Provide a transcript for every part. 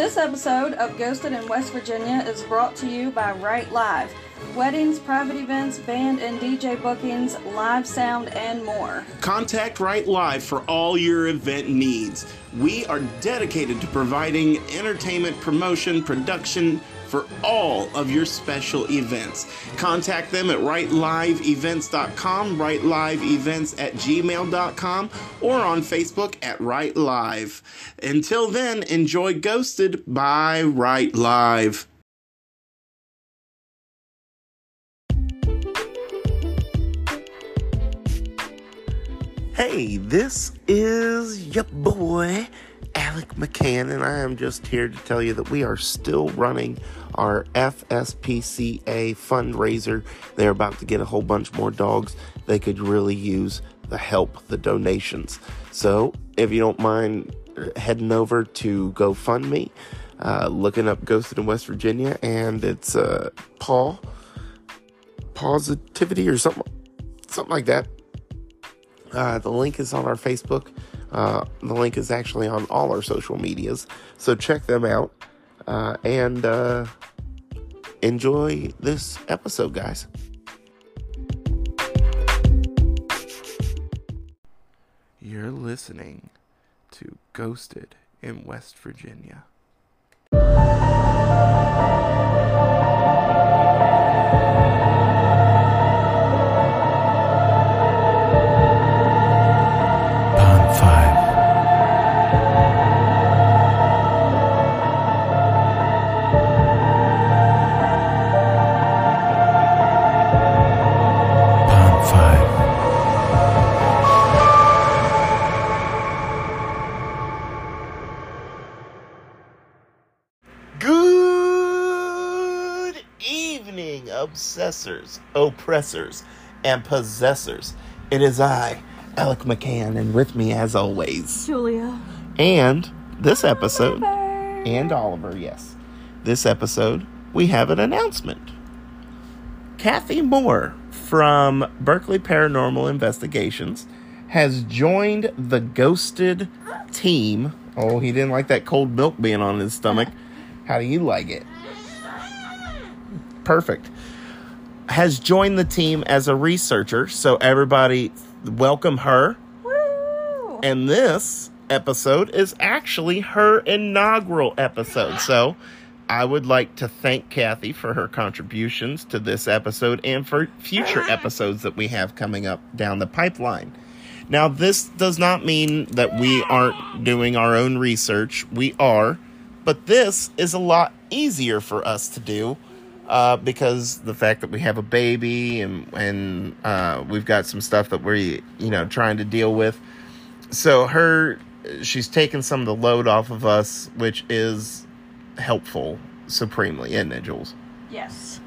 This episode of Ghosted in West Virginia is brought to you by Right Live. Weddings, private events, band and DJ bookings, live sound, and more. Contact Right Live for all your event needs. We are dedicated to providing entertainment, promotion, production for all of your special events. Contact them at rightliveevents.com, rightliveevents at gmail.com, or on Facebook at Right Live. Until then, enjoy Ghosted by Right Live. Hey, this is your boy, Alec McCann, and I am just here to tell you that we are still running our FSPCA fundraiser. They're about to get a whole bunch more dogs. They could really use the help, the donations. So, if you don't mind heading over to GoFundMe, uh, looking up Ghosted in West Virginia, and it's uh, Paul Positivity or something, something like that. Uh, the link is on our Facebook. Uh, the link is actually on all our social medias. So check them out uh, and uh, enjoy this episode, guys. You're listening to Ghosted in West Virginia. Obsessors, oppressors, and possessors. It is I, Alec McCann, and with me, as always, Julia. and this episode, and Oliver, yes. This episode, we have an announcement. Kathy Moore from Berkeley Paranormal Investigations has joined the Ghosted team. Oh, he didn't like that cold milk being on his stomach. How do you like it? Perfect. Has joined the team as a researcher, so everybody welcome her. Woo! And this episode is actually her inaugural episode. So I would like to thank Kathy for her contributions to this episode and for future uh-huh. episodes that we have coming up down the pipeline. Now, this does not mean that we aren't doing our own research. We are, but this is a lot easier for us to do uh, because the fact that we have a baby and and uh, we've got some stuff that we're you know trying to deal with. So her, she's taken some of the load off of us, which is helpful supremely, isn't it, Jules? Yes.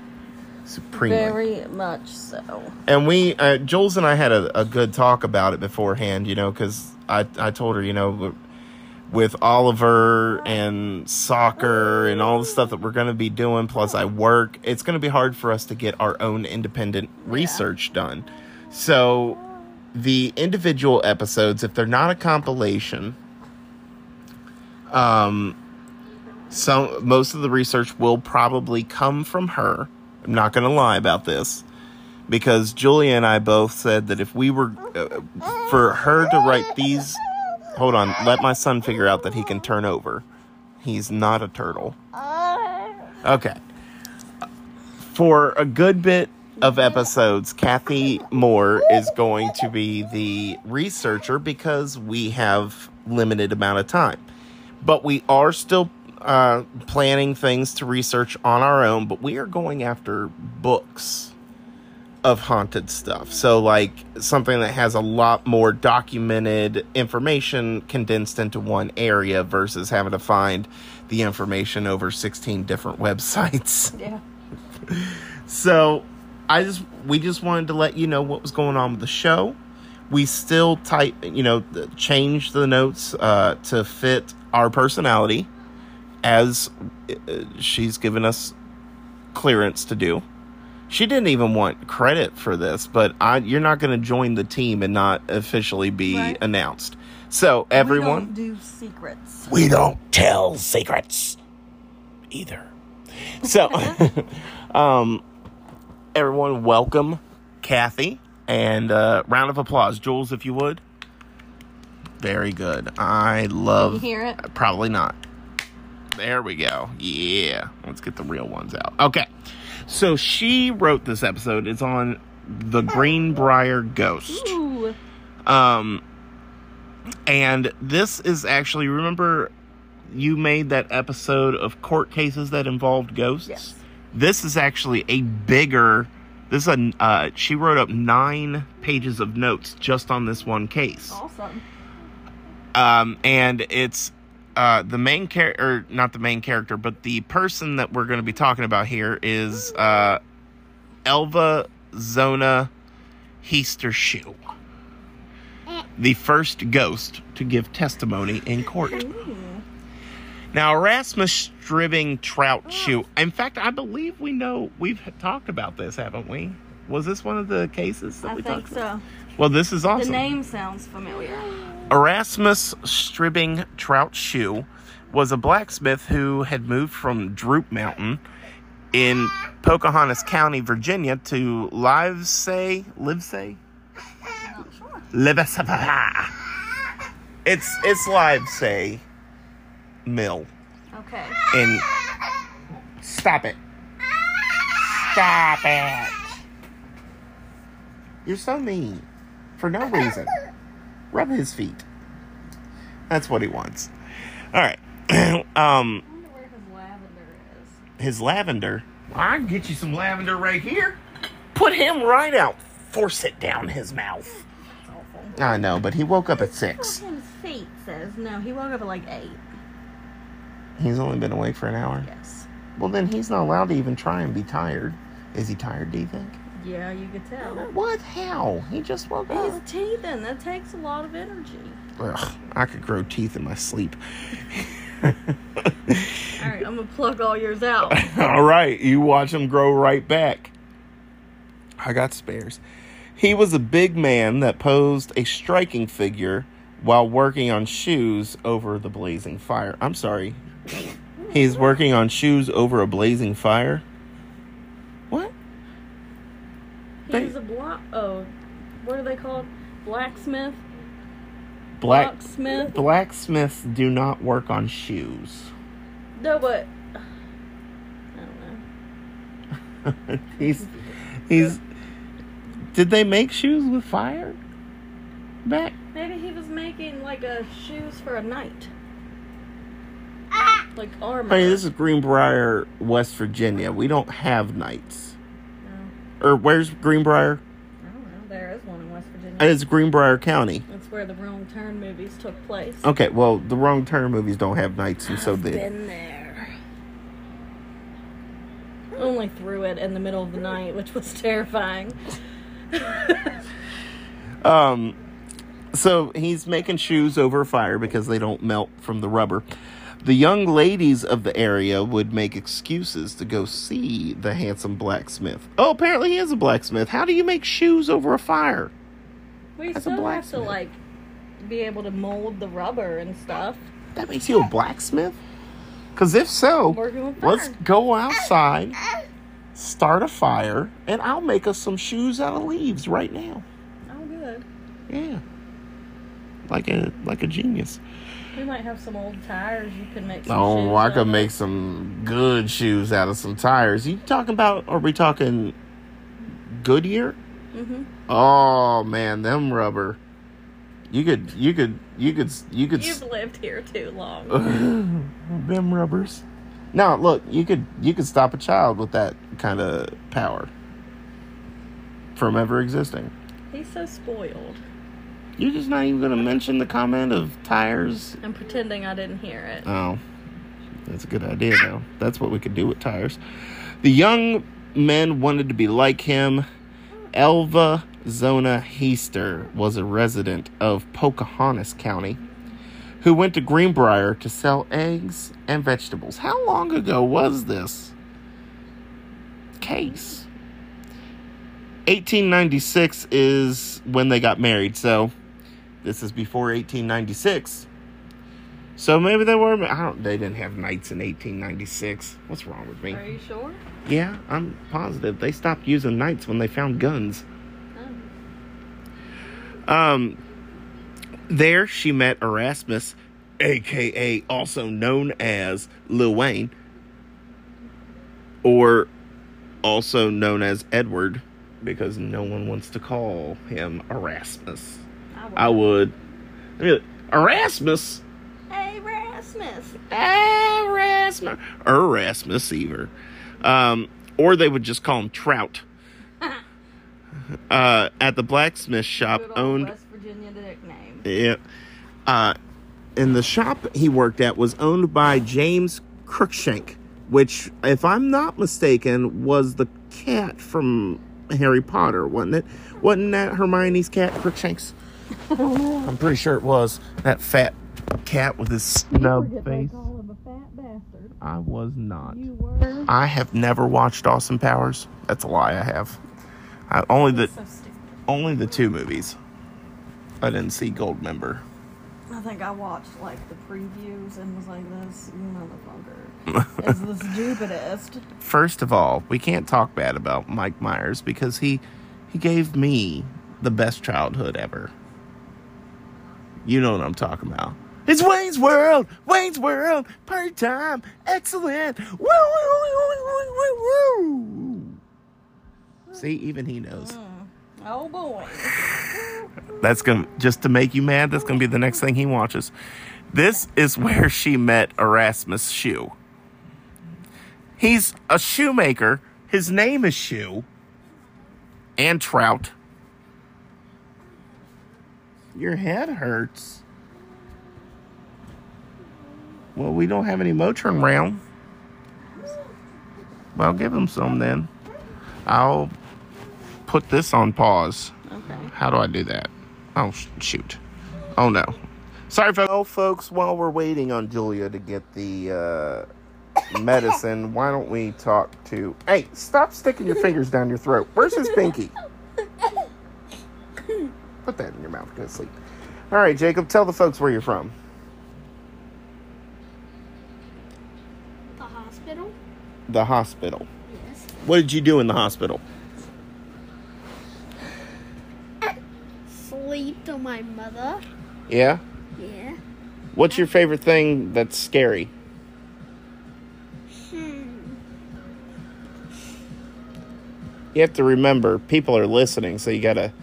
Supremely. Very much so. and we, uh, Jules and I had a, a good talk about it beforehand, you know, because I, I told her, you know, with Oliver and soccer and all the stuff that we're going to be doing, plus I work, it's going to be hard for us to get our own independent research done. So the individual episodes, if they're not a compilation, um, some most of the research will probably come from her. I'm not going to lie about this because Julia and I both said that if we were uh, for her to write these, hold on, let my son figure out that he can turn over. He's not a turtle. Okay. For a good bit of episodes, Kathy Moore is going to be the researcher because we have limited amount of time. But we are still uh, planning things to research on our own, but we are going after books of haunted stuff. So, like something that has a lot more documented information condensed into one area versus having to find the information over 16 different websites. Yeah. So, I just we just wanted to let you know what was going on with the show. We still type, you know, change the notes uh, to fit our personality, as uh, she's given us clearance to do. She didn't even want credit for this, but I, you're not going to join the team and not officially be Right. announced. So We everyone, don't do secrets. we don't tell secrets. either. So, um, everyone, welcome Kathy and uh, round of applause, Jules, if you would. Very good. I love. You hear it? Probably not. There we go. Yeah. Let's get the real ones out. Okay. So she wrote this episode. It's on the Greenbrier Ghost. Ooh. Um, and this is actually remember you made that episode of court cases that involved ghosts. Yes. This is actually a bigger. This is a. Uh, she wrote up nine pages of notes just on this one case. Awesome. Um, and it's uh, the main character, not the main character, but the person that we're going to be talking about here is uh, Elva Zona Heaster the first ghost to give testimony in court. Now, Erasmus Stribbling Trout Shue. In fact, I believe we know we've talked about this, haven't we? Was this one of the cases that I we think talked about? Well, this is awesome. The name sounds familiar. Erasmus Stribbling Trout Shue was a blacksmith who had moved from Droop Mountain in Pocahontas County, Virginia to Livesay, Livesay? Not sure. Livesay. It's it's Livesay Mill Okay. And Stop it. Stop it. You're so mean. For no reason. Rub his feet. That's what he wants. Alright. um I wonder where his lavender is. his lavender. I can get you some lavender right here. Put him right out. Force it down his mouth. It's awful. I know, but he woke up at six. His feet says no. He woke up at like eight. He's only been awake for an hour. Yes. Well, then he's not allowed to even try and be tired. Is he tired, do you think? Yeah, you could tell. What? How? He just woke up. He's teething. That takes a lot of energy. Ugh, I could grow teeth in my sleep. All right, I'm gonna plug all yours out. All right, you watch him grow right back. I got spares. He was a big man that posed a striking figure while working on shoes over the blazing fire. I'm sorry. He's working on shoes over a blazing fire? What? He's a block. Oh, what are they called? Blacksmith. Black Blacksmith. blacksmiths do not work on shoes. No, but I don't know. he's he's Did they make shoes with fire? Back Maybe he was making like a shoes for a knight, ah! like armor. Hey, this is Greenbrier, West Virginia. We don't have knights. Or where's Greenbrier? I don't know. There is one in West Virginia. It's Greenbrier County. That's where the Wrong Turn movies took place. Okay, well, the Wrong Turn movies don't have nights, and so I've they. been there. Only threw it in the middle of the night, which was terrifying. Um, so he's making shoes over a fire because they don't melt from the rubber. The young ladies of the area would make excuses to go see the handsome blacksmith. Oh, apparently he is a blacksmith. How do you make shoes over a fire? We That's still have to like be able to mold the rubber and stuff. That makes you a blacksmith? Because if so, let's go outside, start a fire, and I'll make us some shoes out of leaves right now. Oh, good. Yeah, like a like a genius. We might have some old tires. You can make. Some Oh, I could make some good shoes out of some tires. You talking about? Are we talking Goodyear? Mhm. Oh man, them rubber. You could, you could, you could, you could. You've lived here too long. them rubbers. Now look, you could, you could stop a child with that kind of power from ever existing. He's so spoiled. You're just not even going to mention the comment of tires. I'm pretending I didn't hear it. Oh, that's a good idea, though. That's what we could do with tires. The young men wanted to be like him. Elva Zona Heaster was a resident of Pocahontas County who went to Greenbrier to sell eggs and vegetables. How long ago was this case? 1896 is when they got married, so this is before 1896. So maybe they were. I don't. They didn't have knights in 1896. What's wrong with me? Are you sure? Yeah, I'm positive they stopped using knights when they found guns. Um, there she met Erasmus, aka also known as Lil Wayne, or also known as Edward, because no one wants to call him Erasmus. I would. I mean, Erasmus. Hey, Rasmus. Erasmus. Erasmus Seaver. Um, or they would just call him Trout. Uh, at the blacksmith shop owned West Virginia nickname. Yeah. Uh, and the shop he worked at was owned by James Cruikshank, which, if I'm not mistaken, was the cat from Harry Potter, wasn't it? Wasn't that Hermione's cat, Crookshanks? I'm pretty sure it was. That fat cat with his snub face. call him a fat bastard. I was not. You were. I have never watched Austin Powers. That's a lie. I have. I, only the So only the two movies. I didn't see Goldmember. I think I watched like the previews and was like, this motherfucker is the stupidest. First of all, we can't talk bad about Mike Myers because he he gave me the best childhood ever. You know what I'm talking about. It's Wayne's World, Wayne's World, party time, excellent. Woo, woo, woo, woo, woo, woo. See, even he knows. Mm. Oh boy. That's gonna just to make you mad. That's gonna be the next thing he watches. This is where she met Erasmus Shue. He's a shoemaker. His name is Shoe. And Trout. Your head hurts. Well, we don't have any Motrin round. Well, give him some then. I'll put this on pause. Okay. How do I do that? Oh, shoot. Oh, no. Sorry, folks. Well, folks, while we're waiting on Julia to get the uh, medicine, why don't we talk to. Hey, stop sticking your fingers down your throat. Where's his pinky? Put that in your mouth. Go to sleep. All right, Jacob, tell the folks where you're from. The hospital? The hospital. Yes. What did you do in the hospital? Sleep to my mother. Yeah? Yeah. What's your favorite thing that's scary? Hmm. You have to remember, people are listening, so you gotta,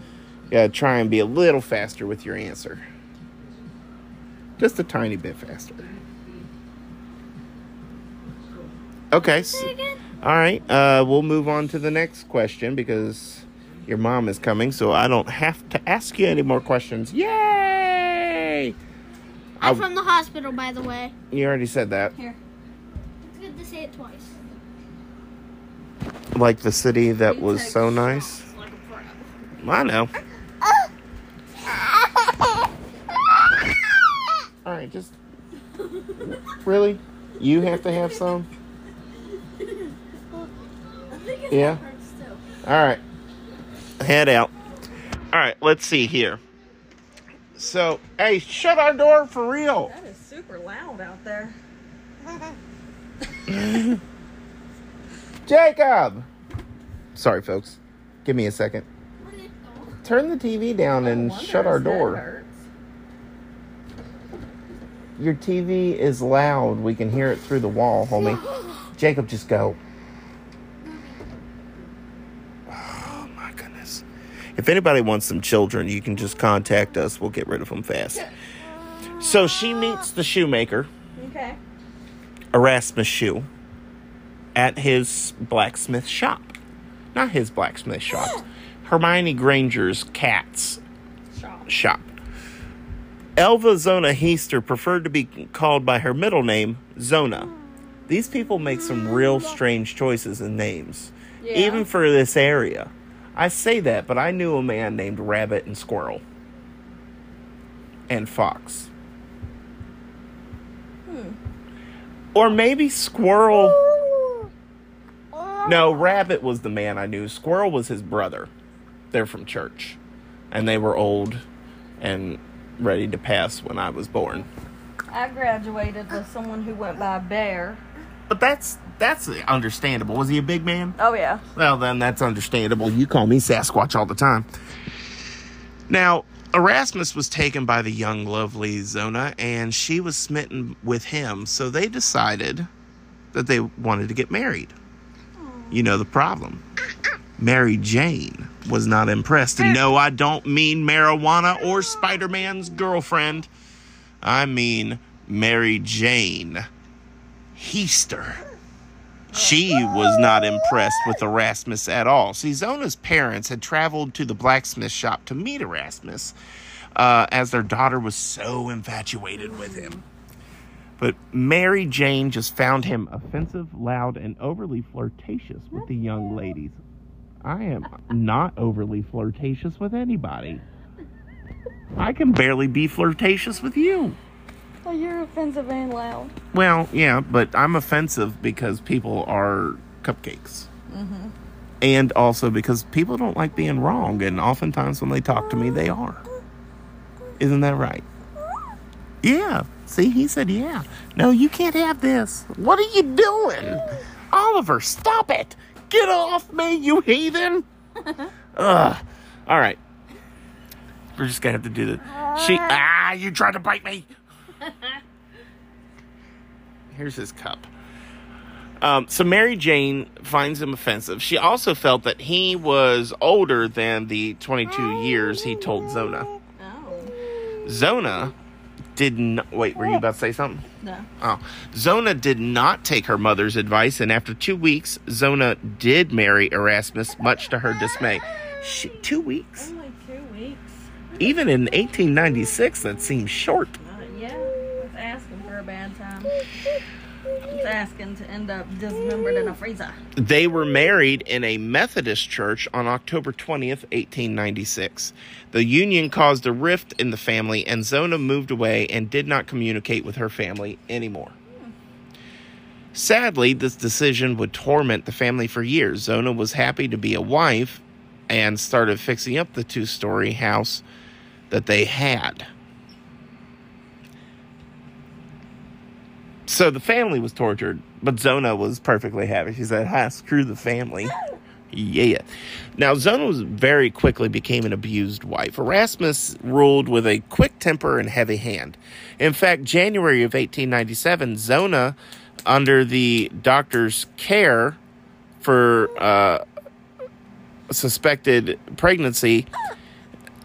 gotta try and be a little faster with your answer. Just a tiny bit faster. Okay. all right. Uh, we'll move on to the next question because your mom is coming, so I don't have to ask you any more questions. Yay! I'm from the hospital, by the way. You already said that. Here. It's good to say it twice. Like the city that was so nice. Like a pro. I know. All right, just really, you have to have some. Yeah. All right. Head out. All right. Let's see here. So, hey, shut our door for real. That is super loud out there. Jacob. Sorry, folks. Give me a second. Turn the TV down and shut our his head door. Hurts. Your TV is loud. We can hear it through the wall, homie. Jacob, just go. Oh my goodness. If anybody wants some children, you can just contact us. We'll get rid of them fast. So she meets the shoemaker, Okay. Erasmus Shue, at his blacksmith shop. Not his blacksmith shop. Hermione Granger's cat's Shot. shop. Elva Zona Heaster preferred to be called by her middle name, Zona. These people make some real strange choices in names, Yeah. even for this area. I say that, but I knew a man named Rabbit and Squirrel. And Fox. Hmm. Or maybe Squirrel. No, oh. Rabbit was the man I knew. Squirrel was his brother. They're from church. And they were old and ready to pass when I was born. I graduated with someone who went by Bear. But that's that's understandable. Was he a big man? Oh yeah. Well, then that's understandable. You call me Sasquatch all the time. Now, Erasmus was taken by the young, lovely Zona, and she was smitten with him. So they decided that they wanted to get married. You know the problem. Mary Jane was not impressed. And no, I don't mean marijuana or Spider Man's girlfriend. I mean Mary Jane Heaster. She was not impressed with Erasmus at all. See, Zona's parents had traveled to the blacksmith shop to meet Erasmus, uh, as their daughter was so infatuated with him. But Mary Jane just found him offensive, loud, and overly flirtatious with the young ladies. I am not overly flirtatious with anybody. I can barely be flirtatious with you. Oh, you're offensive and loud. Well, yeah, but I'm offensive because people are cupcakes. Mm-hmm. And also because people don't like being wrong, and oftentimes when they talk to me, they are. Isn't that right? Yeah. See, he said, yeah. No, you can't have this. What are you doing? Oliver, stop it. Get off me, you heathen. Ugh. All right. We're just to have to do this. She, ah, you tried to bite me. Here's his cup. Um, so Mary Jane finds him offensive. She also felt that he was older than the 22 years he told Zona. Oh. Zona did not. Wait, were you about to say something? No. Oh. Zona did not take her mother's advice, and after two weeks, Zona did marry Erasmus, much to her dismay. She, two weeks? Only two weeks. Even in 1896, that seems short. Uh, yeah. It's asking for a bad time. Asking to end up dismembered in a freezer. They were married in a Methodist church on October 20th, 1896. The union caused a rift in the family, and Zona moved away and did not communicate with her family anymore. Sadly, this decision would torment the family for years. Zona was happy to be a wife and started fixing up the two story house that they had. So the family was tortured, but Zona was perfectly happy. She said, "Ha, screw the family." Yeah. Now Zona was very quickly became an abused wife. Erasmus ruled with a quick temper and heavy hand. In fact, January of 1897, Zona, under the doctor's care for uh, suspected pregnancy,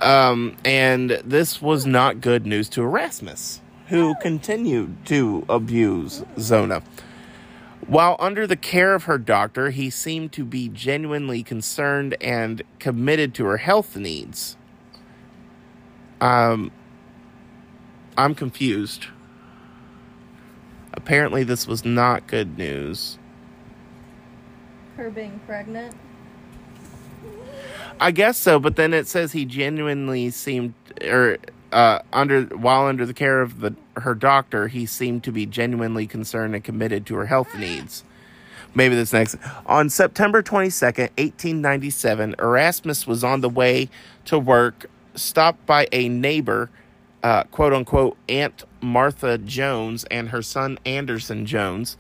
um, and this was not good news to Erasmus, who continued to abuse Zona. While under the care of her doctor, he seemed to be genuinely concerned and committed to her health needs. Um, I'm confused. Apparently, this was not good news. Her being pregnant. I guess so, but then it says he genuinely seemed, or uh, under while under the care of the her doctor, he seemed to be genuinely concerned and committed to her health needs. Maybe this next on September twenty second, eighteen ninety seven, Erasmus was on the way to work, stopped by a neighbor, uh, quote unquote Aunt Martha Jones and her son Anderson Jones.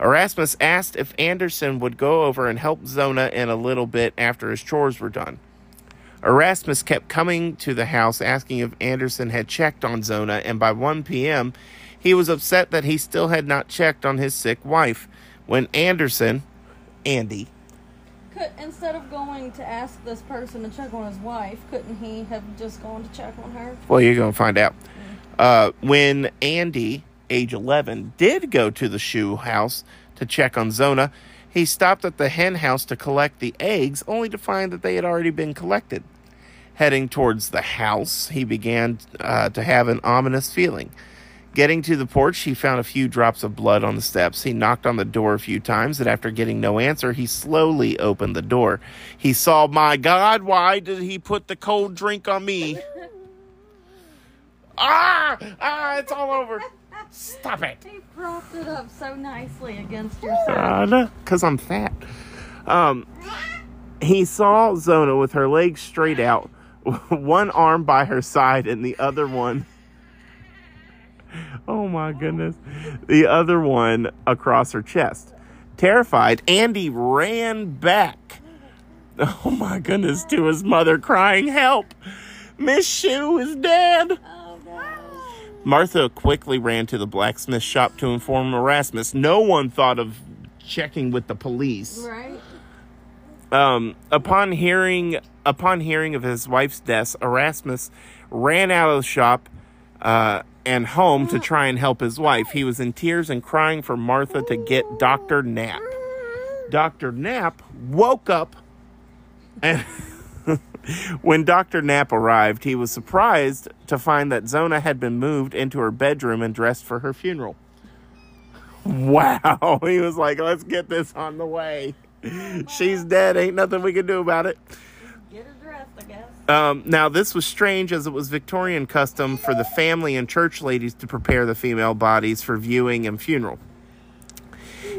Erasmus asked if Anderson would go over and help Zona in a little bit after his chores were done. Erasmus kept coming to the house asking if Anderson had checked on Zona, and by 1 p.m., he was upset that he still had not checked on his sick wife. When Anderson, Andy, Could instead of going to ask this person to check on his wife, couldn't he have just gone to check on her? well, you're going to find out. Uh, when Andy, age 11, did go to the Shue house to check on Zona, he stopped at the hen house to collect the eggs, only to find that they had already been collected. Heading towards the house, he began uh, to have an ominous feeling. Getting to the porch, he found a few drops of blood on the steps. He knocked on the door a few times, and after getting no answer, he slowly opened the door. He saw, My God, why did he put the cold drink on me? ah! Ah, it's all over. Stop it. He propped it up so nicely against your side. God, because I'm fat. Um, he saw Zona with her legs straight out, one arm by her side and the other one. Oh Oh my goodness. The other one across her chest. Terrified, Andy ran back. Oh my goodness, to his mother, crying, Help! Miss Shue is dead! Martha quickly ran to the blacksmith shop to inform Erasmus. No one thought of checking with the police. Right? Um, upon hearing upon hearing of his wife's death, Erasmus ran out of the shop uh, and home to try and help his wife. He was in tears and crying for Martha to get Doctor Knapp. Doctor Knapp woke up, and when Doctor Knapp arrived, he was surprised to find that Zona had been moved into her bedroom and dressed for her funeral. Wow, he was like, "Let's get this on the way." She's dead. Ain't nothing we can do about it. Get her dressed, I guess. Um, now, this was strange as it was Victorian custom for the family and church ladies to prepare the female bodies for viewing and funeral.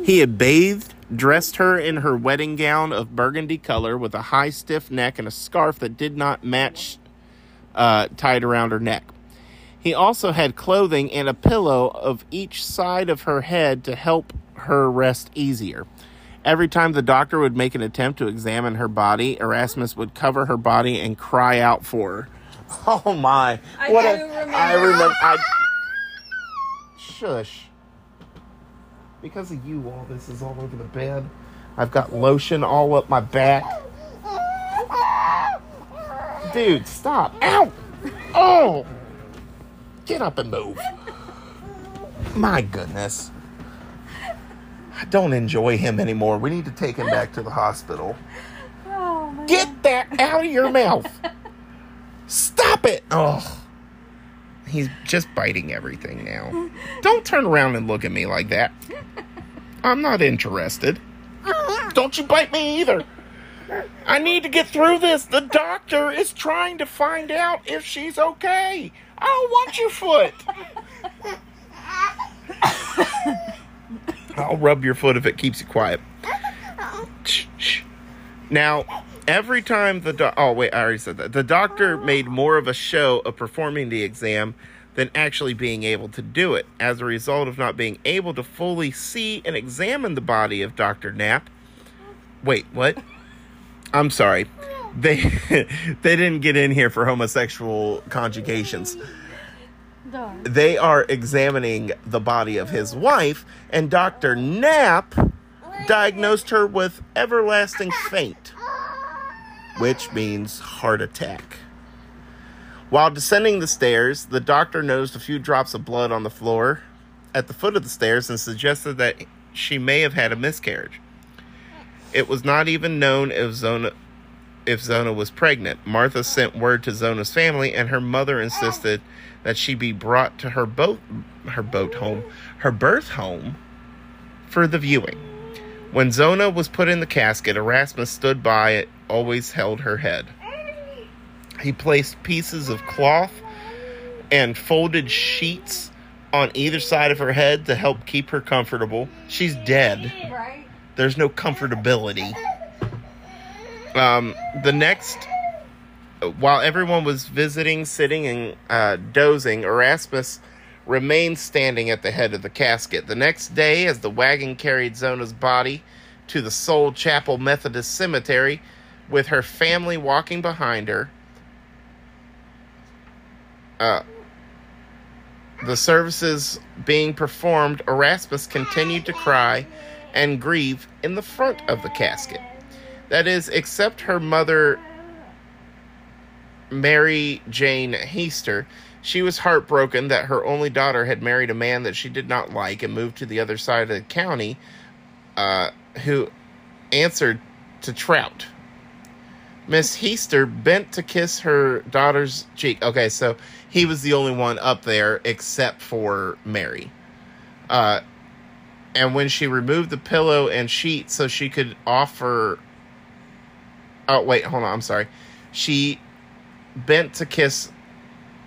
He had bathed, dressed her in her wedding gown of burgundy color with a high, stiff neck and a scarf that did not match uh, tied around her neck. He also had clothing and a pillow of each side of her head to help her rest easier. Every time the doctor would make an attempt to examine her body, Erasmus would cover her body and cry out for her. Oh my! I what a- remember. I remember. I shush. Because of you, all this is all over the bed. I've got lotion all up my back. Dude, stop! Ow! Oh! Get up and move. My goodness. I don't enjoy him anymore. We need to take him back to the hospital. Oh, man. Get that out of your mouth. Stop it. Oh. He's just biting everything now. Don't turn around and look at me like that. I'm not interested. Don't you bite me either. I need to get through this. The doctor is trying to find out if she's okay. I don't want your foot. I'll rub your foot if it keeps you quiet. Now, every time the doc- oh wait, I already said that. The doctor made more of a show of performing the exam than actually being able to do it. As a result of not being able to fully see and examine the body of Dr. Knapp. Wait, what? I'm sorry. They they didn't get in here for homosexual conjugations they are examining the body of his wife, and Dr. Knapp diagnosed her with everlasting faint, which means heart attack. While descending the stairs, the doctor noticed a few drops of blood on the floor at the foot of the stairs and suggested that she may have had a miscarriage. It was not even known if Zona if Zona was pregnant. Martha sent word to Zona's family, and her mother insisted that she be brought to her boat, her boat home, her birth home, for the viewing. When Zona was put in the casket, Erasmus stood by it, always held her head. He placed pieces of cloth and folded sheets on either side of her head to help keep her comfortable. She's dead. There's no comfortability. Um, the next, while everyone was visiting, sitting, and uh, dozing, Erasmus remained standing at the head of the casket. The next day, as the wagon carried Zona's body to the Soule Chapel Methodist Cemetery, with her family walking behind her, uh, the services being performed, Erasmus continued to cry and grieve in the front of the casket. That is, except her mother, Mary Jane Heaster. She was heartbroken that her only daughter had married a man that she did not like and moved to the other side of the county, uh, who answered to Trout. Miss Heaster bent to kiss her daughter's cheek. Okay, so he was the only one up there except for Mary. Uh, and when she removed the pillow and sheet so she could offer. Oh, wait, hold on, I'm sorry. She bent to kiss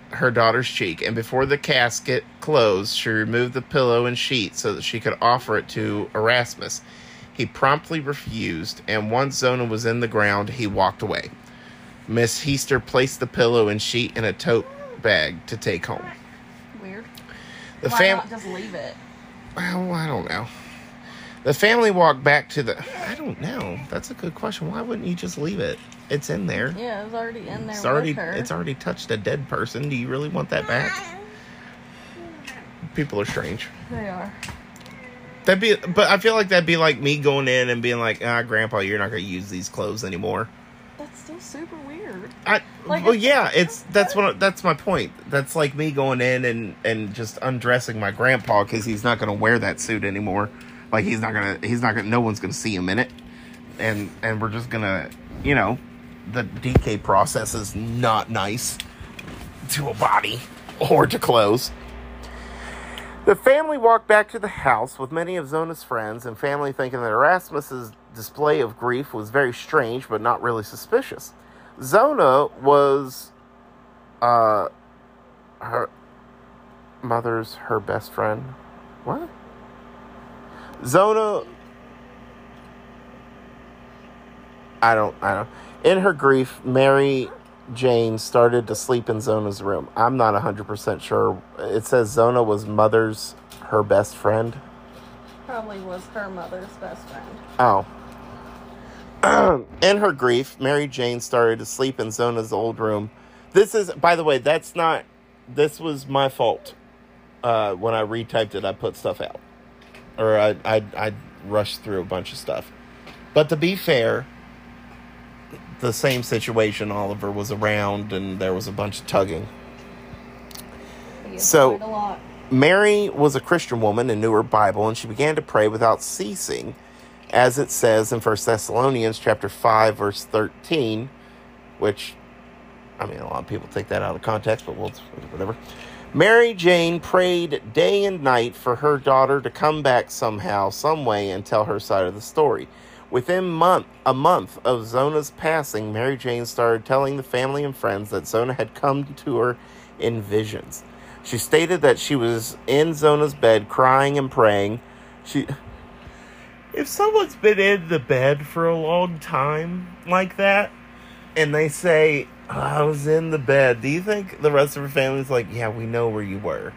her daughter's cheek, and before the casket closed, she removed the pillow and sheet so that she could offer it to Erasmus. He promptly refused, and once Zona was in the ground, he walked away. Miss Heaster placed the pillow and sheet in a tote bag to take home. Weird. The Why fam- not just leave it? Well, I don't know. The family walked back to the. I don't know. That's a good question. Why wouldn't you just leave it? It's in there. Yeah, it's already in there It's already. It's already touched a dead person. Do you really want that back? People are strange. They are. That'd be. But I feel like that'd be like me going in and being like, "Ah, Grandpa, you're not gonna use these clothes anymore." That's still super weird. I. Like, well, yeah. It's that's what. That's my point. That's like me going in and and just undressing my grandpa because he's not gonna wear that suit anymore. Like he's not gonna. He's not gonna. No one's gonna see him in it. And and we're just gonna. You know, the decay process is not nice to a body or to clothes. The family walked back to the house with many of Zona's friends and family thinking that Erasmus's display of grief was very strange but not really suspicious. Zona was uh her mother's her best friend. What? Zona I don't I don't in her grief Mary Jane started to sleep in Zona's room. I'm not 100% sure. It says Zona was mother's her best friend. Probably was her mother's best friend. Oh. in her grief, Mary Jane started to sleep in Zona's old room. This is, by the way, that's not. This was my fault. Uh, when I retyped it, I put stuff out, or I I I rushed through a bunch of stuff. But to be fair, the same situation. Oliver was around, and there was a bunch of tugging. So- quite a lot. Mary was a Christian woman and knew her Bible, and she began to pray without ceasing, as it says in 1 Thessalonians chapter 5, verse 13, which, I mean, a lot of people take that out of context, but we'll, whatever. Mary Jane prayed day and night for her daughter to come back somehow, some way, and tell her side of the story. Within month, a month of Zona's passing, Mary Jane started telling the family and friends that Zona had come to her in visions. She stated that she was in Zona's bed crying and praying. She If someone's been in the bed for a long time like that and they say, "Oh, "I was in the bed." Do you think the rest of her family's like, "Yeah, we know where you were.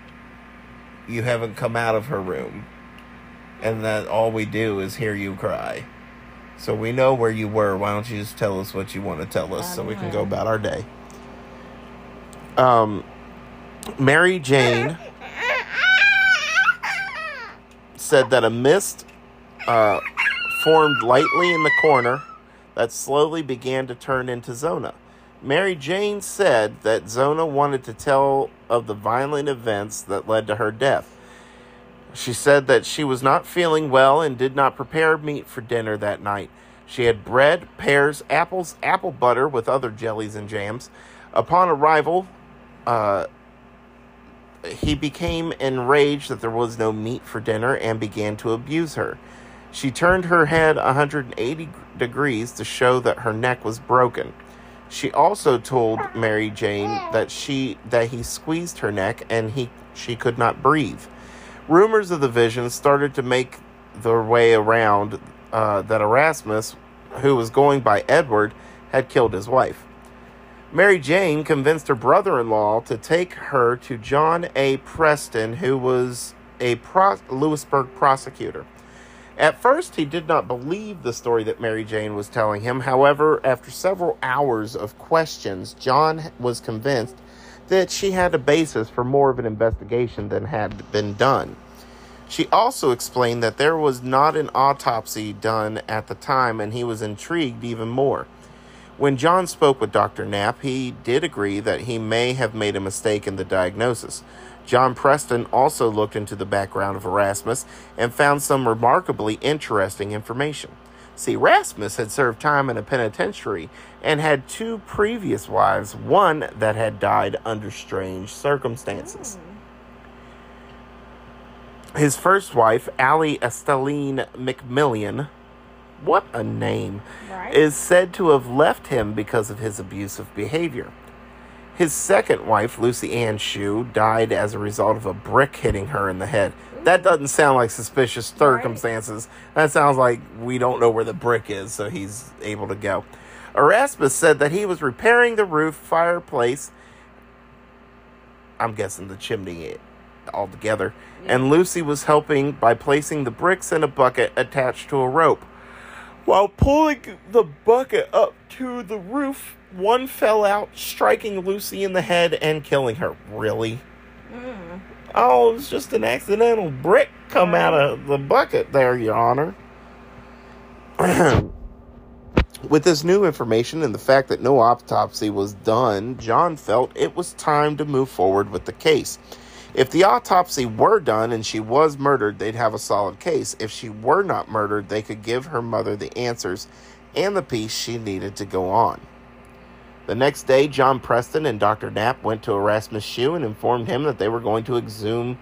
You haven't come out of her room." And that all we do is hear you cry. So we know where you were. Why don't you just tell us what you want to tell us so we can go about our day? Um Mary Jane said that a mist uh, formed lightly in the corner that slowly began to turn into Zona. Mary Jane said that Zona wanted to tell of the violent events that led to her death. She said that she was not feeling well and did not prepare meat for dinner that night. She had bread, pears, apples, apple butter with other jellies and jams. Upon arrival, uh, he became enraged that there was no meat for dinner and began to abuse her. She turned her head 180 degrees to show that her neck was broken. She also told Mary Jane that she that he squeezed her neck and he she could not breathe. Rumors of the vision started to make their way around uh, that Erasmus, who was going by Edward, had killed his wife. Mary Jane convinced her brother in law to take her to John A. Preston, who was a pro- Lewisburg prosecutor. At first, he did not believe the story that Mary Jane was telling him. However, after several hours of questions, John was convinced that she had a basis for more of an investigation than had been done. She also explained that there was not an autopsy done at the time, and he was intrigued even more. When John spoke with Dr. Knapp, he did agree that he may have made a mistake in the diagnosis. John Preston also looked into the background of Erasmus and found some remarkably interesting information. See, Erasmus had served time in a penitentiary and had two previous wives, one that had died under strange circumstances. Hmm. His first wife, Allie Esteline McMillian, what a name, Right. is said to have left him because of his abusive behavior. His second wife, Lucy Ann Shue, died as a result of a brick hitting her in the head. That doesn't sound like suspicious circumstances. That sounds like we don't know where the brick is, so he's able to go. Erasmus said that he was repairing the roof fireplace. I'm guessing the chimney all together, and Lucy was helping by placing the bricks in a bucket attached to a rope. While pulling the bucket up to the roof, one fell out, striking Lucy in the head and killing her. Really? Mm. Oh, it was just an accidental brick come out of the bucket there, Your Honor. With this new information and the fact that no autopsy was done, John felt it was time to move forward with the case. If the autopsy were done and she was murdered, they'd have a solid case. If she were not murdered, they could give her mother the answers and the piece she needed to go on. The next day, John Preston and Dr. Knapp went to Erasmus Shue and informed him that they were going to exhume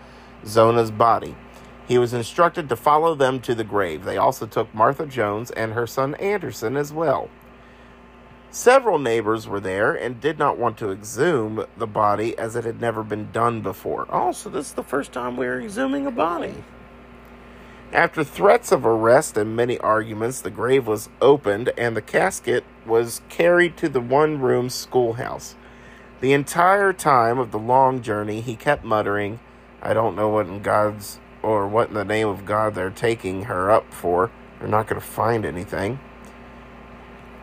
Zona's body. He was instructed to follow them to the grave. They also took Martha Jones and her son Anderson as well. Several neighbors were there and did not want to exhume the body as it had never been done before. Oh, this is the first time we're exhuming a body. After threats of arrest and many arguments, the grave was opened and the casket was carried to the one room schoolhouse. The entire time of the long journey, he kept muttering, I don't know what in God's or what in the name of God they're taking her up for. They're not going to find anything.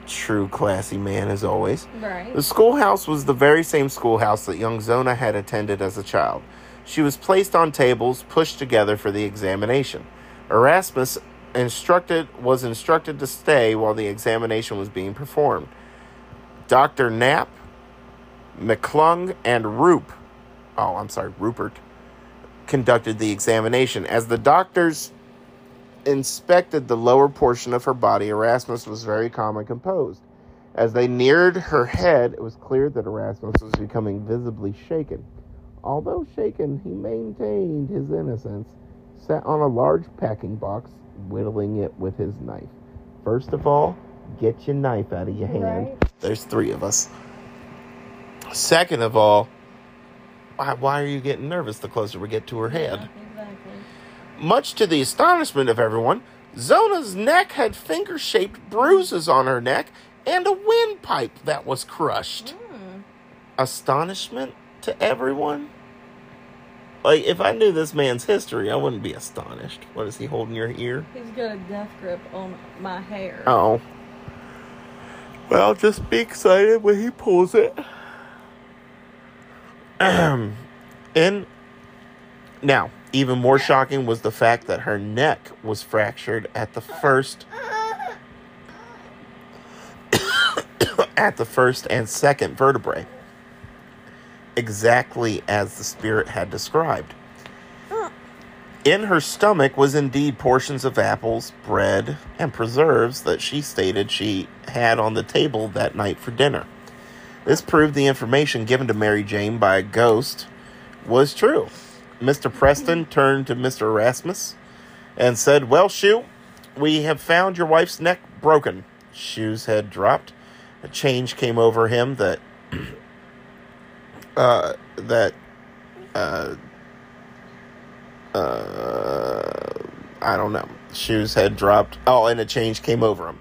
True classy man as always. Right. The schoolhouse was the very same schoolhouse that young Zona had attended as a child. She was placed on tables, pushed together for the examination. Erasmus instructed was instructed to stay while the examination was being performed. Dr. Knapp, McClung, and Roop, oh, I'm sorry, Rupert, conducted the examination. As the doctors inspected the lower portion of her body, Erasmus was very calm and composed. As they neared her head, it was clear that Erasmus was becoming visibly shaken. Although shaken, he maintained his innocence, sat on a large packing box, whittling it with his knife. First of all, get your knife out of your hand. Right. There's three of us. Second of all, why, why are you getting nervous the closer we get to her head? Exactly. Much to the astonishment of everyone, Zona's neck had finger shaped bruises on her neck and a windpipe that was crushed. Hmm. Astonishment to everyone? Like, if I knew this man's history, I wouldn't be astonished. What is he holding your ear? He's got a death grip on my hair. Oh. Well, just be excited when he pulls it. And now, even more shocking was the fact that her neck was fractured at the first at the first and second vertebrae. Exactly as the spirit had described. In her stomach was indeed portions of apples, bread, and preserves that she stated she had on the table that night for dinner. This proved the information given to Mary Jane by a ghost was true. Mr. Preston mm-hmm. turned to Mr. Erasmus and said, Well, Shue, we have found your wife's neck broken. Shue's head dropped. A change came over him that, uh, that, uh, uh, I don't know. shoes had dropped. Oh, and a change came over him.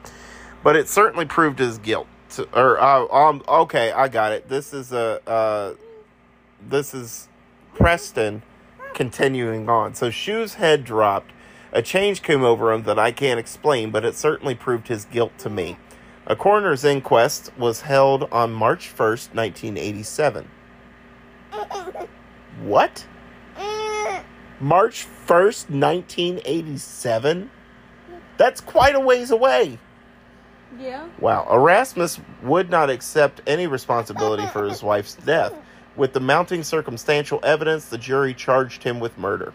But it certainly proved his guilt. To, or, uh, um, okay, I got it. This is a, uh, this is Preston continuing on. So shoes had dropped. A change came over him that I can't explain, but it certainly proved his guilt to me. A coroner's inquest was held on March 1st, 1987. What? March 1st, 1987? That's quite a ways away. Yeah. Wow. Erasmus would not accept any responsibility for his wife's death. With the mounting circumstantial evidence, the jury charged him with murder.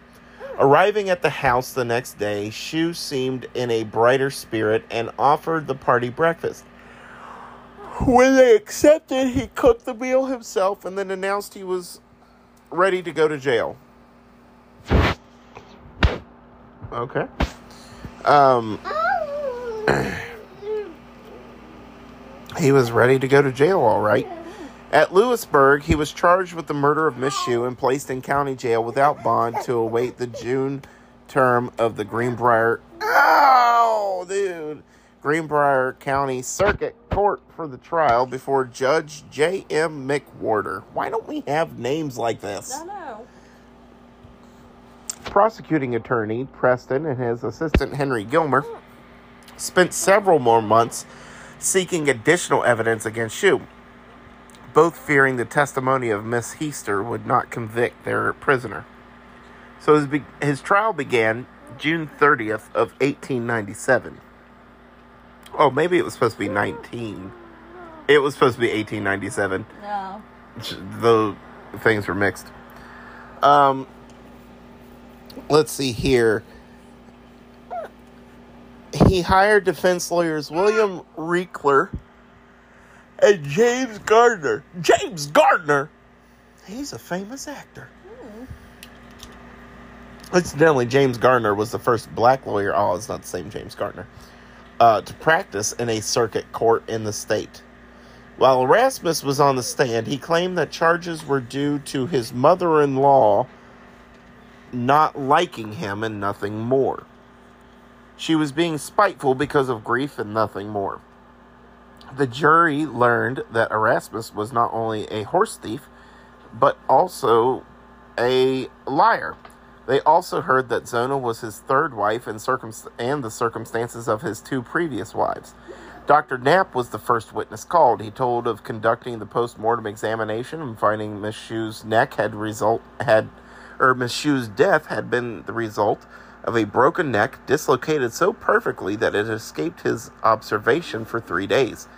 Arriving at the house the next day, Shue seemed in a brighter spirit and offered the party breakfast. When they accepted, he cooked the meal himself and then announced he was ready to go to jail. Okay. Um, he was ready to go to jail, all right. At Lewisburg, he was charged with the murder of Miss Shue and placed in county jail without bond to await the June term of the Greenbrier. Oh, dude. Greenbrier County Circuit Court for the trial before Judge J.M. McWhorter. Why don't we have names like this? I know. prosecuting attorney, Preston, and his assistant, Henry Gilmer, spent several more months seeking additional evidence against Shue, both fearing the testimony of Miss Heaster would not convict their prisoner. So his, be- his trial began June 30th of 1897. Oh, maybe it was supposed to be 19. It was supposed to be 1897 No. the things were mixed. Um, let's see here. He hired defense lawyers William Reekler and James Gardner. James Gardner. He's a famous actor. Incidentally, James Gardner was the first black lawyer. Oh, it's not the same James Gardner. Uh, to practice in a circuit court in the state. While Erasmus was on the stand, he claimed that charges were due to his mother in law not liking him and nothing more. She was being spiteful because of grief and nothing more. The jury learned that Erasmus was not only a horse thief, but also a liar. They also heard that Zona was his third wife and, circumst- and the circumstances of his two previous wives. Dr. Knapp was the first witness called. He told of conducting the post-mortem examination and finding Miss Shue's neck had result had or Miss Shue's death had been the result of a broken neck dislocated so perfectly that it escaped his observation for three days.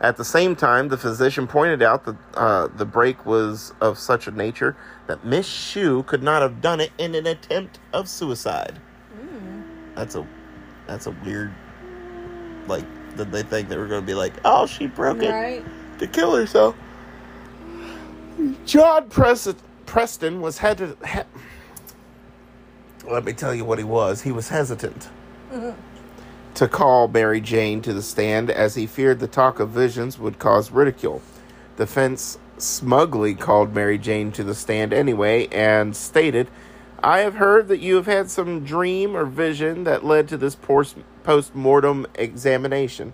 At the same time, the physician pointed out that uh, the break was of such a nature that Miss Shue could not have done it in an attempt of suicide. That's a that's a weird like did they think they were going to be like, oh, she broke it to kill herself. John Pres- Preston was headed. He- Let me tell you what he was. He was hesitant to call Mary Jane to the stand as he feared the talk of visions would cause ridicule. The defense smugly called Mary Jane to the stand anyway and stated, I have heard that you have had some dream or vision that led to this post mortem examination.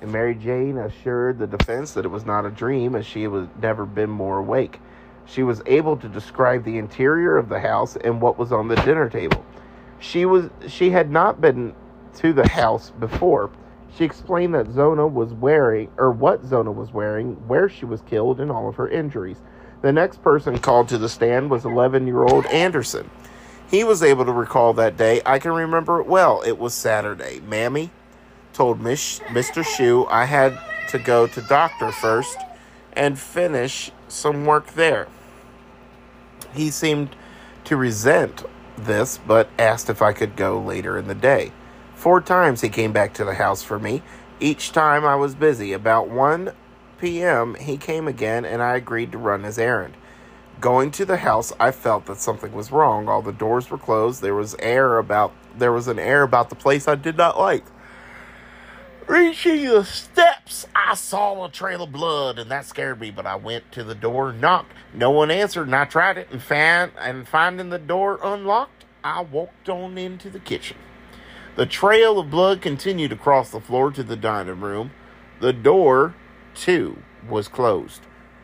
And Mary Jane assured the defense that it was not a dream, as she had never been more awake. She was able to describe the interior of the house and what was on the dinner table. She was she had not been to the house before. She explained that Zona was wearing or what Zona was wearing, where she was killed, and all of her injuries. The next person called to the stand was 11-year-old Anderson. He was able to recall that day. I can remember it well. It was Saturday. Mammy told Mr. Shue I had to go to doctor first and finish some work there. He seemed to resent this, but asked if I could go later in the day. Four times he came back to the house for me. Each time I was busy. About 1 p.m., he came again, and I agreed to run his errand. Going to the house, I felt that something was wrong. All the doors were closed. There was air about there was an air about the place I did not like. Reaching the steps, I saw a trail of blood, and that scared me. But I went to the door, knocked. No one answered, and I tried it, and found and finding the door unlocked, I walked on into the kitchen. The trail of blood continued across the floor to the dining room. The door, too, was closed.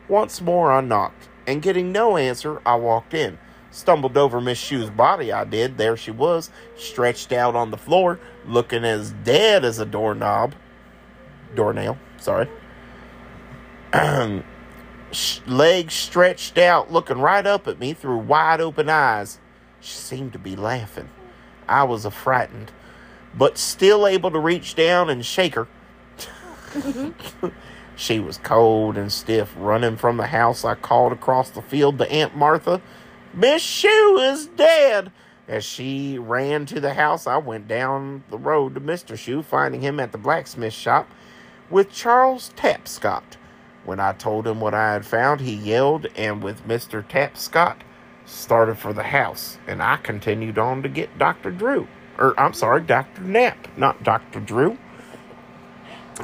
Once more, I knocked, and getting no answer, I walked in. Stumbled over Miss Shue's body, I did. There she was, stretched out on the floor, looking as dead as a doorknob. Doornail, sorry. Legs stretched out, looking right up at me through wide open eyes. She seemed to be laughing. I was affrighted, but still able to reach down and shake her. Mm-hmm. She was cold and stiff. Running from the house, I called across the field to Aunt Martha, Miss Shue is dead. As she ran to the house, I went down the road to Mr. Shue, finding him at the blacksmith shop with Charles Tapscott. When I told him what I had found, he yelled, and with Mr. Tapscott, started for the house. And I continued on to get Dr. Drew. Or, I'm sorry, Dr. Knapp, not Dr. Drew.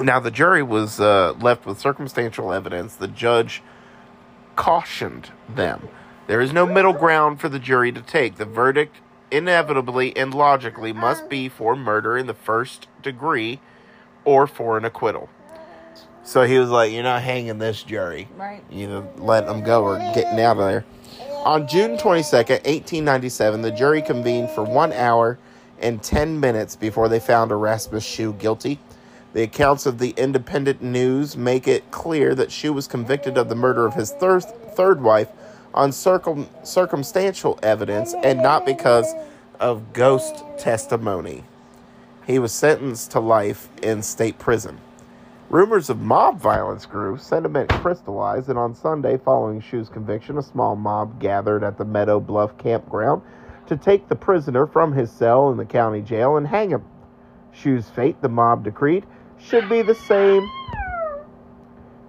Now, the jury was uh, left with circumstantial evidence. The judge cautioned them. There is no middle ground for the jury to take. The verdict, inevitably and logically, must be for murder in the first degree or for an acquittal. So he was like, You're not hanging this jury. Right. You know, let them go or getting out of there. On June 22nd, 1897, the jury convened for one hour and 10 minutes before they found Erasmus Shue guilty. The accounts of the Independent News make it clear that Shue was convicted of the murder of his thir- third wife on circum- circumstantial evidence and not because of ghost testimony. He was sentenced to life in state prison. Rumors of mob violence grew, sentiment crystallized, and on Sunday following Shue's conviction, a small mob gathered at the Meadow Bluff campground to take the prisoner from his cell in the county jail and hang him. Shue's fate, the mob decreed, should be the same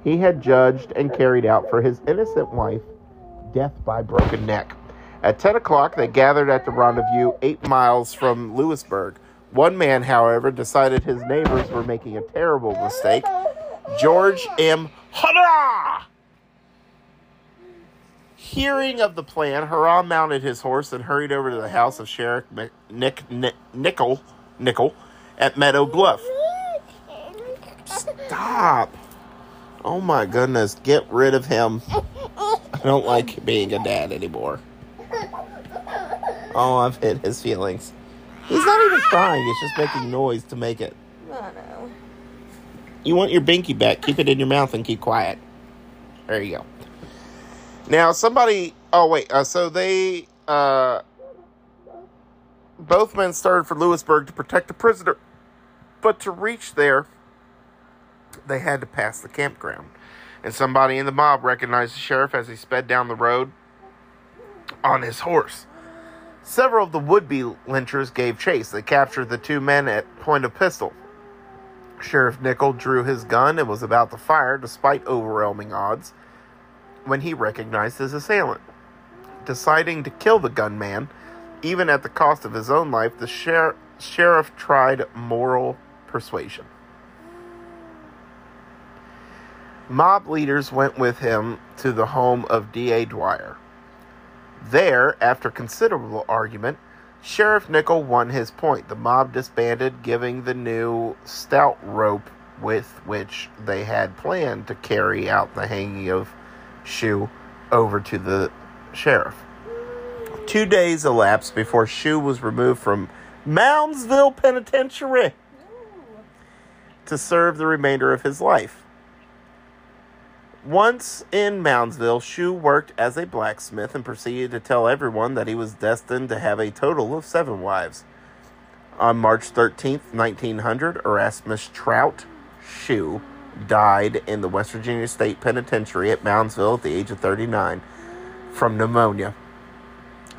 he had judged and carried out for his innocent wife, death by broken neck. At 10 o'clock, they gathered at the rendezvous eight miles from Lewisburg. One man, however, decided his neighbors were making a terrible mistake. George M. Hurrah! Hearing of the plan, Hurrah mounted his horse and hurried over to the house of Sheriff Nick, Nick, Nickel, Nickel at Meadow Bluff. Stop! Oh my goodness, get rid of him. I don't like being a dad anymore. Oh, I've hit his feelings. He's not even crying, he's just making noise to make it. I know. You want your binky back, keep it in your mouth and keep quiet. There you go. Now, somebody. Oh, wait. Uh, so they. Uh, both men started for Lewisburg to protect the prisoner. But to reach there, they had to pass the campground. And somebody in the mob recognized the sheriff as he sped down the road on his horse. Several of the would be lynchers gave chase. They captured the two men at point of pistol. Sheriff Nickel drew his gun and was about to fire despite overwhelming odds when he recognized his assailant. Deciding to kill the gunman, even at the cost of his own life, the sher- sheriff tried moral persuasion. Mob leaders went with him to the home of D.A. Dwyer. There, after considerable argument, Sheriff Nickel won his point. The mob disbanded, giving the new stout rope with which they had planned to carry out the hanging of Shue over to the sheriff. Two days elapsed before Shue was removed from Moundsville Penitentiary to serve the remainder of his life. Once in Moundsville, Shue worked as a blacksmith and proceeded to tell everyone that he was destined to have a total of seven wives. On March 13th, 1900, Erasmus Trout Shue died in the West Virginia State Penitentiary at Moundsville at the age of 39 from pneumonia.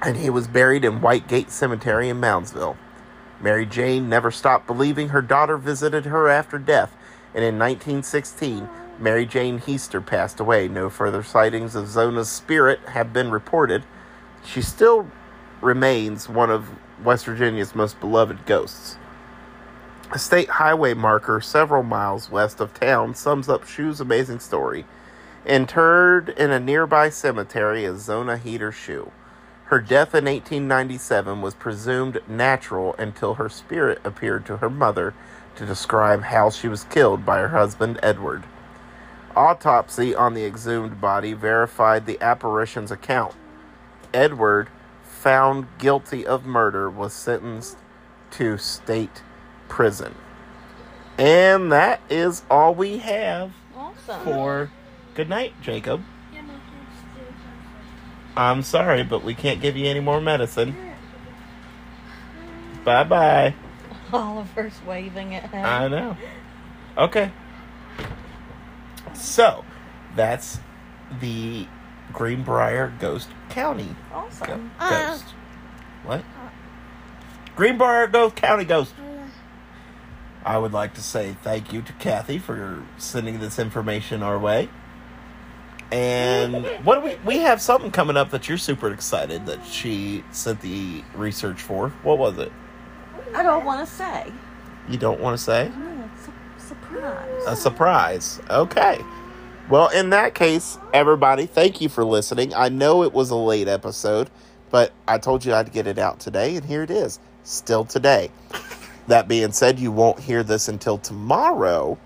And he was buried in White Gate Cemetery in Moundsville. Mary Jane never stopped believing her daughter visited her after death, and in 1916, Mary Jane Heaster passed away. No further sightings of Zona's spirit have been reported. She still remains one of West Virginia's most beloved ghosts. A state highway marker several miles west of town sums up Shue's amazing story. Interred in a nearby cemetery is Zona Heaster Shue. Her death in 1897 was presumed natural until her spirit appeared to her mother to describe how she was killed by her husband Edward. Autopsy on the exhumed body verified the apparition's account. Edward, found guilty of murder, was sentenced to state prison. And that is all we have Awesome. for good night, Jacob. I'm sorry, but we can't give you any more medicine. Bye bye. Oliver's waving at him. I know. Okay. So, that's the Greenbrier Ghost County Go- awesome. Ghost. What? Uh. Greenbrier Ghost County Ghost. I would like to say thank you to Kathy for sending this information our way. And what do we we have something coming up that you're super excited that she sent the research for. What was it? I don't want to say. You don't want to say? No, it's a surprise. A surprise. Okay. Well, in that case, everybody, thank you for listening. I know it was a late episode, but I told you I'd get it out today, and here it is. Still today. That being said, you won't hear this until tomorrow.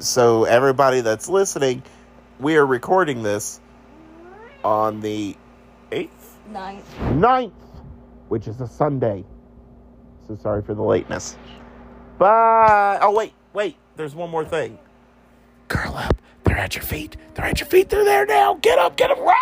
So, everybody that's listening, we are recording this on the eighth, Ninth. ninth, which is a Sunday. So sorry for the lateness. Bye. Oh wait, wait. There's one more thing. Curl up. They're at your feet. They're at your feet. They're there now. Get up. Get up. Run.